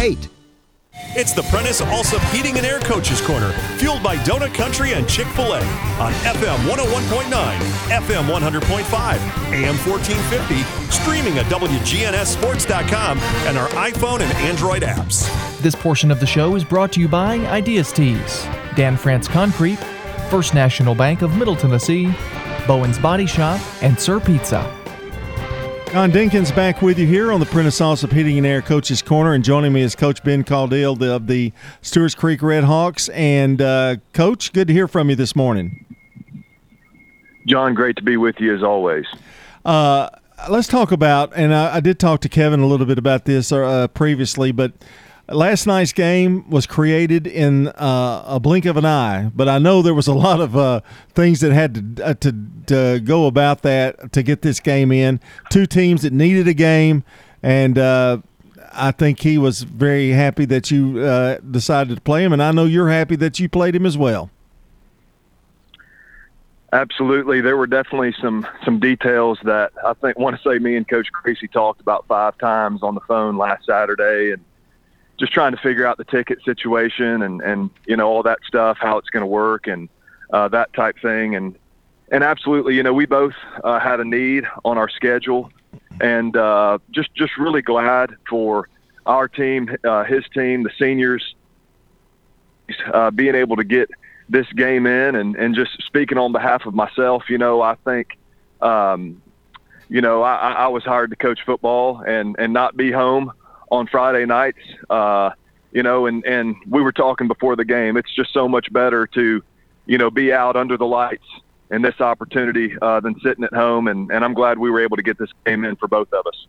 8. It's the Prentice Allsup Heating and Air Coaches Corner, fueled by Donut Country and Chick oh fil A on FM 101.9, FM 100.5, AM 1450, streaming at WGNSSports.com and our iPhone and Android apps. This portion of the show is brought to you by Ideas Tees, Dan France Concrete, First National Bank of Middle Tennessee, Bowen's Body Shop, and Sir Pizza. John Dinkins back with you here on the Prentice Allsup Heating and Air Coaches Corner, and joining me is Coach Ben Caudill of the Stewart's Creek Red Hawks. And uh, Coach, good to hear from you this morning. John, great to be with you as always. Uh, let's talk about, and I, I, did talk to Kevin a little bit about this uh, previously, but last night's game was created in uh, a blink of an eye, but I know there was a lot of uh, things that had to, uh, to, to go about that to get this game in. Two teams that needed a game, and uh, I think he was very happy that you uh, decided to play him, and I know you're happy that you played him as well. Absolutely, there were definitely some some details that I think want to say me and Coach Creasy talked about five times on the phone last Saturday, and just trying to figure out the ticket situation and and you know all that stuff, how it's going to work and uh, that type thing. And and absolutely, you know, we both uh, had a need on our schedule, and uh, just just really glad for our team, uh, his team, the seniors, uh, being able to get this game in. And and just speaking on behalf of myself, you know, I think. Um, you know, I, I was hired to coach football and, and not be home on Friday nights. Uh, you know, and and we were talking before the game. It's just so much better to, you know, be out under the lights in this opportunity uh, than sitting at home. And and I'm glad we were able to get this game in for both of us.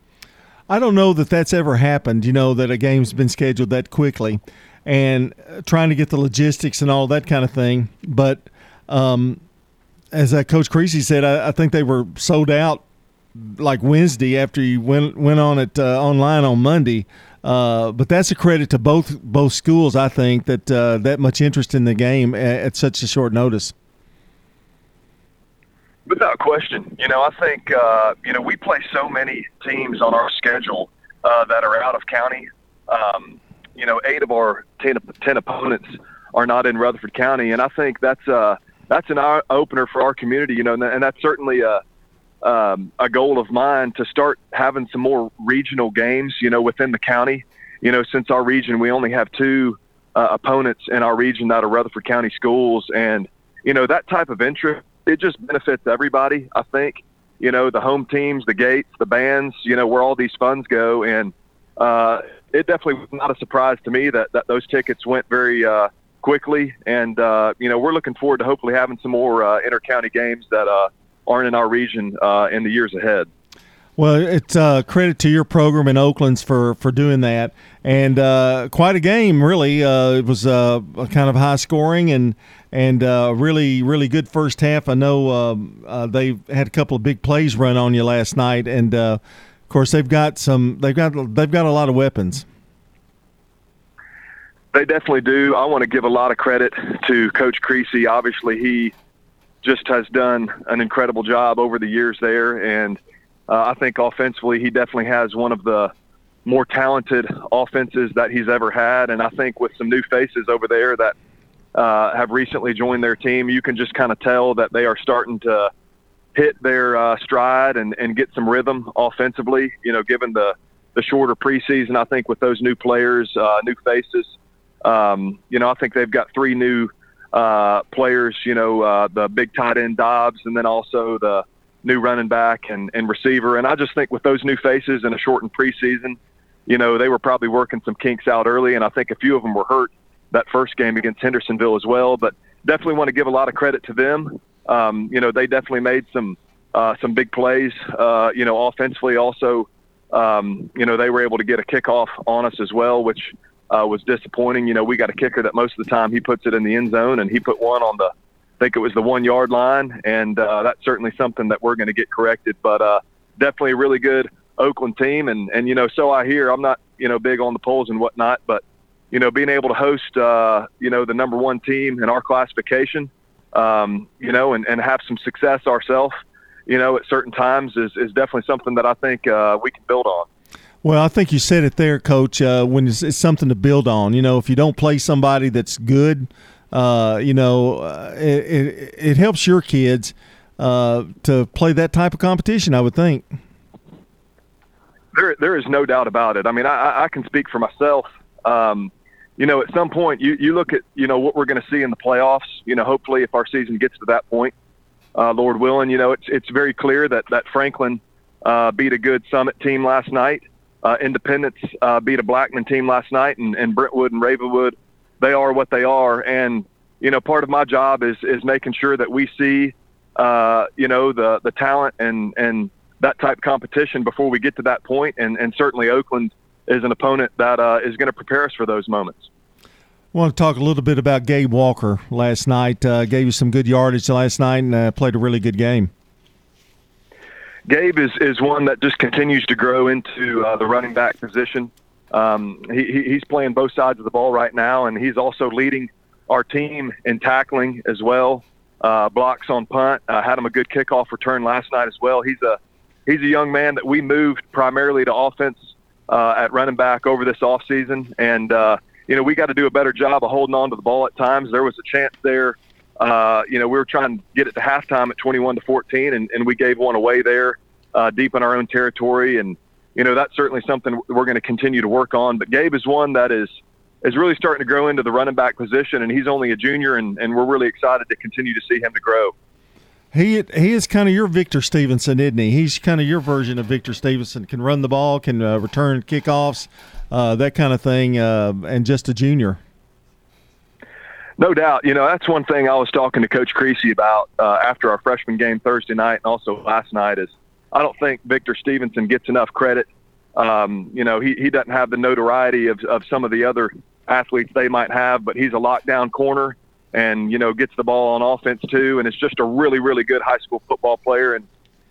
I don't know that that's ever happened. You know that a game's been scheduled that quickly, and uh, trying to get the logistics and all that kind of thing. But um, as uh, Coach Creasy said, I, I think they were sold out like Wednesday after you went went on it uh, online on Monday. Uh, but that's a credit to both both schools. I think that uh, that much interest in the game at, at, such a short notice. Without question, you know I think uh, you know we play so many teams on our schedule uh, that are out of county. Um, you know, eight of our 10, 10, opponents are not in Rutherford County, and I think that's uh, that's an eye opener for our community. You know, and that's certainly a um, a goal of mine to start having some more regional games, you know, within the county. You know, since our region, we only have two uh, opponents in our region that are Rutherford County schools. And, you know, that type of interest, it just benefits everybody, I think. You know, the home teams, the gates, the bands, you know, where all these funds go. And uh, it definitely was not a surprise to me that, that those tickets went very uh, quickly. And, uh, you know, we're looking forward to hopefully having some more uh, inter-county games that, uh, aren't in our region uh, in the years ahead. Well, it's uh, credit to your program in Oakland's for, for doing that, and uh, quite a game, really. Uh, it was uh, kind of high scoring and and uh, really really good first half. I know um, uh, they had a couple of big plays run on you last night, and of course they've got some they've got they've got a lot of weapons. They definitely do. I want to give a lot of credit to Coach Creasy. Obviously, he just has done an incredible job over the years there. And uh, I think offensively, he definitely has one of the more talented offenses that he's ever had. And I think with some new faces over there that uh, have recently joined their team, you can just kind of tell that they are starting to hit their uh, stride and, and get some rhythm offensively. You know, given the the shorter preseason, I think with those new players, uh, new faces, um, you know, I think they've got three new uh, players, you know, uh, the big tight end Dobbs, and then also the new running back and, and receiver. And I just think with those new faces in a shortened preseason, you know, they were probably working some kinks out early, and I think a few of them were hurt that first game against Hendersonville as well. But definitely want to give a lot of credit to them. Um, you know, they definitely made some uh, some big plays. Uh, you know, offensively also, um, you know, they were able to get a kickoff on us as well, which uh, was disappointing. You know, we got a kicker that most of the time he puts it in the end zone, and he put one on the, I think it was the one yard line, and uh, that's certainly something that we're going to get corrected. But uh, definitely a really good Oakland team, and and you know, so I hear. I'm not you know big on the polls and whatnot, but you know, being able to host uh, you know the number one team in our classification, um, you know, and and have some success ourselves, you know, at certain times is is definitely something that I think uh, we can build on. Well, I think you said it there, Coach. Uh, when it's, it's, something to build on, you know, if you don't play somebody that's good, uh, you know, uh, it, it, it, helps your kids uh, to play that type of competition. I would think. There, there is no doubt about it. I mean, I, I can speak for myself. Um, you know, at some point, you, you look at you know what we're going to see in the playoffs. You know, hopefully, if our season gets to that point, uh, Lord willing, you know, it's it's very clear that that Franklin uh, beat a good Summit team last night uh, Independence uh, beat a Blackman team last night, and, and Brentwood and Ravenwood, they are what they are. And you know, part of my job is is making sure that we see, uh, you know, the the talent and and that type of competition before we get to that point. And and certainly Oakland is an opponent that uh, is going to prepare us for those moments. I want to talk a little bit about Gabe Walker last night. Uh, gave you some good yardage last night and uh, played a really good game. Gabe is, is one that just continues to grow into uh, the running back position. Um, he, he's playing both sides of the ball right now, and he's also leading our team in tackling as well. Uh, blocks on punt. Uh, had him a good kickoff return last night as well. He's a he's a young man that we moved primarily to offense uh, at running back over this offseason. and uh, you know we got to do a better job of holding on to the ball at times. There was a chance there uh, you know, we were trying to get it to halftime at 21 to 14, and, and we gave one away there, uh, deep in our own territory. And you know, that's certainly something we're going to continue to work on. But Gabe is one that is is really starting to grow into the running back position, and he's only a junior, and, and we're really excited to continue to see him to grow. He he is kind of your Victor Stevenson, isn't he? He's kind of your version of Victor Stevenson. Can run the ball, can uh, return kickoffs, uh, that kind of thing, uh, and just a junior. No doubt. You know, that's one thing I was talking to Coach Creasy about uh, after our freshman game Thursday night and also last night is I don't think Victor Stevenson gets enough credit. Um, you know, he, he doesn't have the notoriety of, of some of the other athletes they might have, but he's a lockdown corner and, you know, gets the ball on offense too. And it's just a really, really good high school football player. And,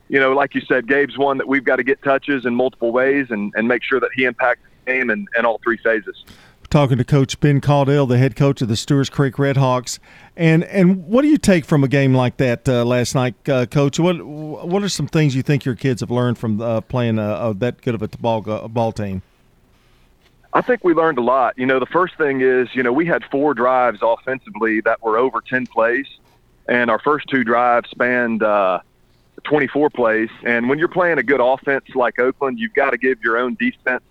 you know, like you said, Gabe's one that we've got to get touches in multiple ways and, and make sure that he impacts the game in, in all three phases talking to Coach Ben Caudill, the head coach of the Stewart's Creek Redhawks. And and what do you take from a game like that uh, last night, uh, Coach? What what are some things you think your kids have learned from uh, playing a, that good of a ball ball team? I think we learned a lot. You know, the first thing is, you know, we had four drives offensively that were over ten plays, and our first two drives spanned. Uh, 24 plays. And when you're playing a good offense like Oakland, you've got to give your own defense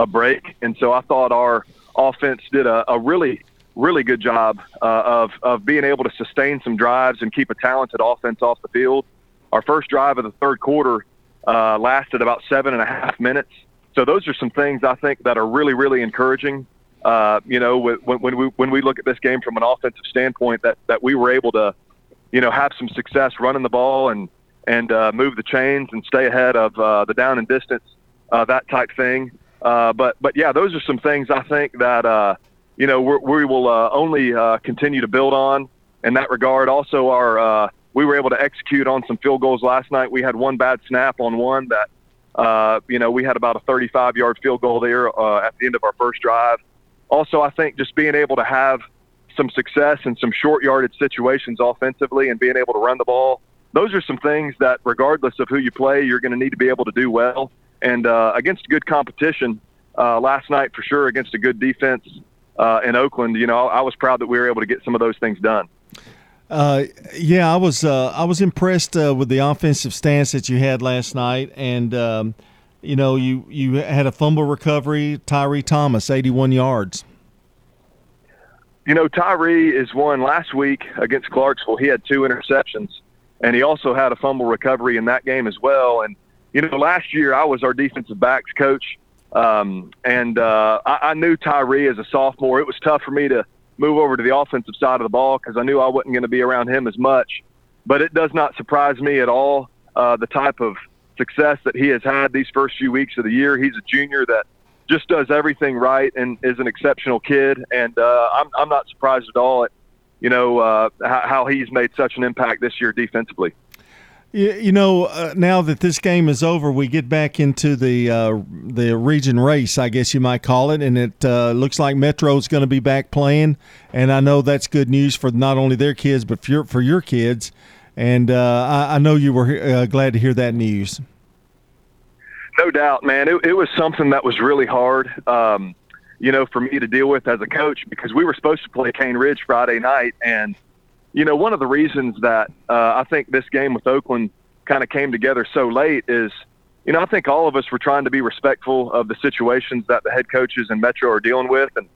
a break. And so I thought our offense did a, a really, really good job uh, of, of being able to sustain some drives and keep a talented offense off the field. Our first drive of the third quarter uh, lasted about seven and a half minutes. So those are some things I think that are really, really encouraging. Uh, you know, when, when we when we look at this game from an offensive standpoint, that that we were able to, you know, have some success running the ball and and uh, move the chains and stay ahead of uh, the down and distance, uh, that type thing. Uh, but but yeah, those are some things I think that uh, you know we will uh, only uh, continue to build on in that regard. Also, our uh, we were able to execute on some field goals last night. We had one bad snap on one that you know we had about a 35 yard field goal there at the end of our first drive. Also, I think just being able to have some success in some short yarded situations offensively and being able to run the ball. Those are some things that, regardless of who you play, you're going to need to be able to do well and uh, against good competition uh, last night for sure against a good defense uh, in Oakland. You know, I was proud that we were able to get some of those things done. Uh, yeah, I was uh, I was impressed uh, with the offensive stance that you had last night, and um, you know you you had a fumble recovery. Tyree Thomas, eighty one yards. You know, Tyree is one last week against Clarksville. He had two interceptions, and he also had a fumble recovery in that game as well. And you know, last year I was our defensive backs coach, um, and uh, I, I knew Tyree as a sophomore. It was tough for me to move over to the offensive side of the ball because I knew I wasn't going to be around him as much. But it does not surprise me at all uh, the type of success that he has had these first few weeks of the year. He's a junior that just does everything right and is an exceptional kid, and uh, I'm I'm not surprised at all at you know uh, how, how he's made such an impact this year defensively. You know, uh, now that this game is over, we get back into the uh, the region race, I guess you might call it, and it uh, looks like Metro's going to be back playing, and I know that's good news for not only their kids but for your, for your kids, and uh, I, I, know you were uh, glad to hear that news. No doubt, man. It, it was something that was really hard, um, you know, for me to deal with as a coach because we were supposed to play Cane Ridge Friday night, and you know, one of the reasons that uh, I think this game with Oakland kind of came together so late is, you know, I think all of us were trying to be respectful of the situations that the head coaches in Metro are dealing with, and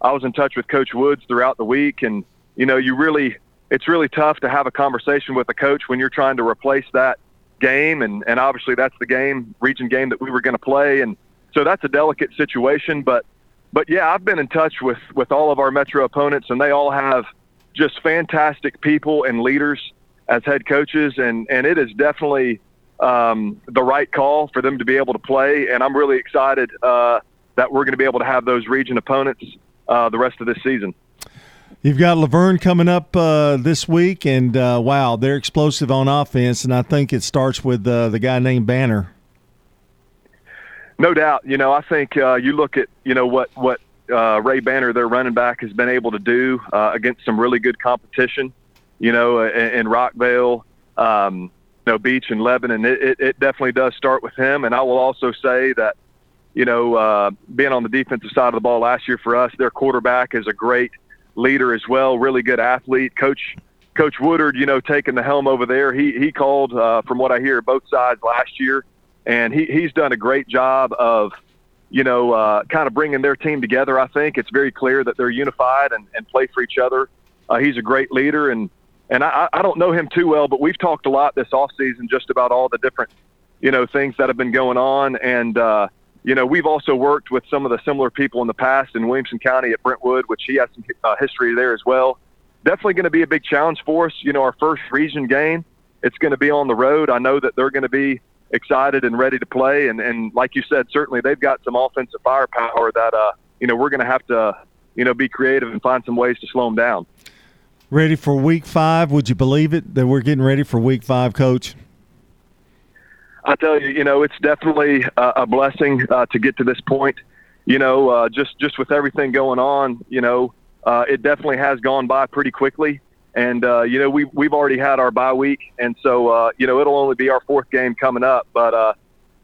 I was in touch with Coach Woods throughout the week, and you know, you really, it's really tough to have a conversation with a coach when you're trying to replace that game, and and obviously that's the game, region game that we were going to play, and so that's a delicate situation, but. But yeah, I've been in touch with with all of our Metro opponents, and they all have just fantastic people and leaders as head coaches, and and it is definitely um, the right call for them to be able to play. And I'm really excited uh, that we're going to be able to have those region opponents uh, the rest of this season. You've got La Vergne coming up uh, this week, and uh, wow, they're explosive on offense, and I think it starts with uh, the guy named Banner. No doubt. You know, I think uh, you look at you know what what uh, Ray Banner, their running back, has been able to do uh, against some really good competition. You know, in, in Rockvale, um, you know, Beech and Lebanon. It, it, it definitely does start with him, and I will also say that you know, uh, being on the defensive side of the ball last year for us, their quarterback is a great leader as well, really good athlete. Coach Coach Woodard, you know, taking the helm over there. He he called, uh, from what I hear, both sides last year, and he he's done a great job of, you know, uh, kind of bringing their team together. I think it's very clear that they're unified and, and play for each other. Uh, he's a great leader, and and I, I don't know him too well, but we've talked a lot this off season just about all the different, you know, things that have been going on, and uh, you know, we've also worked with some of the similar people in the past in Williamson County at Brentwood, which he has some uh, history there as well. Definitely going to be a big challenge for us. You know, our first region game, it's going to be on the road. I know that they're going to be excited and ready to play. And, and like you said, certainly they've got some offensive firepower that, uh, you know, we're going to have to, you know, be creative and find some ways to slow them down. Ready for week five? Would you believe it that we're getting ready for week five, coach? I tell you, you know, it's definitely a, a blessing uh, to get to this point. You know, uh, just just with everything going on, you know, uh, it definitely has gone by pretty quickly. And uh, you know, we we've already had our bye week, and so uh, you know, it'll only be our fourth game coming up. But uh,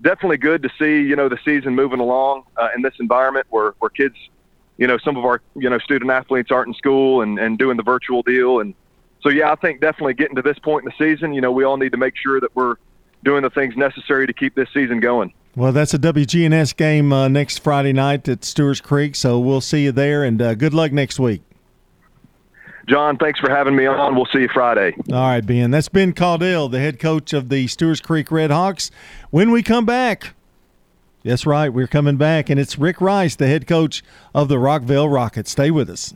definitely good to see, you know, the season moving along uh, in this environment where where kids, you know, some of our you know student athletes aren't in school and and doing the virtual deal, and so yeah, I think definitely getting to this point in the season, you know, we all need to make sure that we're doing the things necessary to keep this season going. Well, that's a WGNS game uh, next Friday night at Stewart's Creek, so we'll see you there, and uh, good luck next week. John, thanks for having me on. We'll see you Friday. All right, Ben. That's Ben Caudill, the head coach of the Stewart's Creek Red Hawks. When we come back, that's right, we're coming back, and it's Rick Rice, the head coach of the Rockvale Rockets. Stay with us.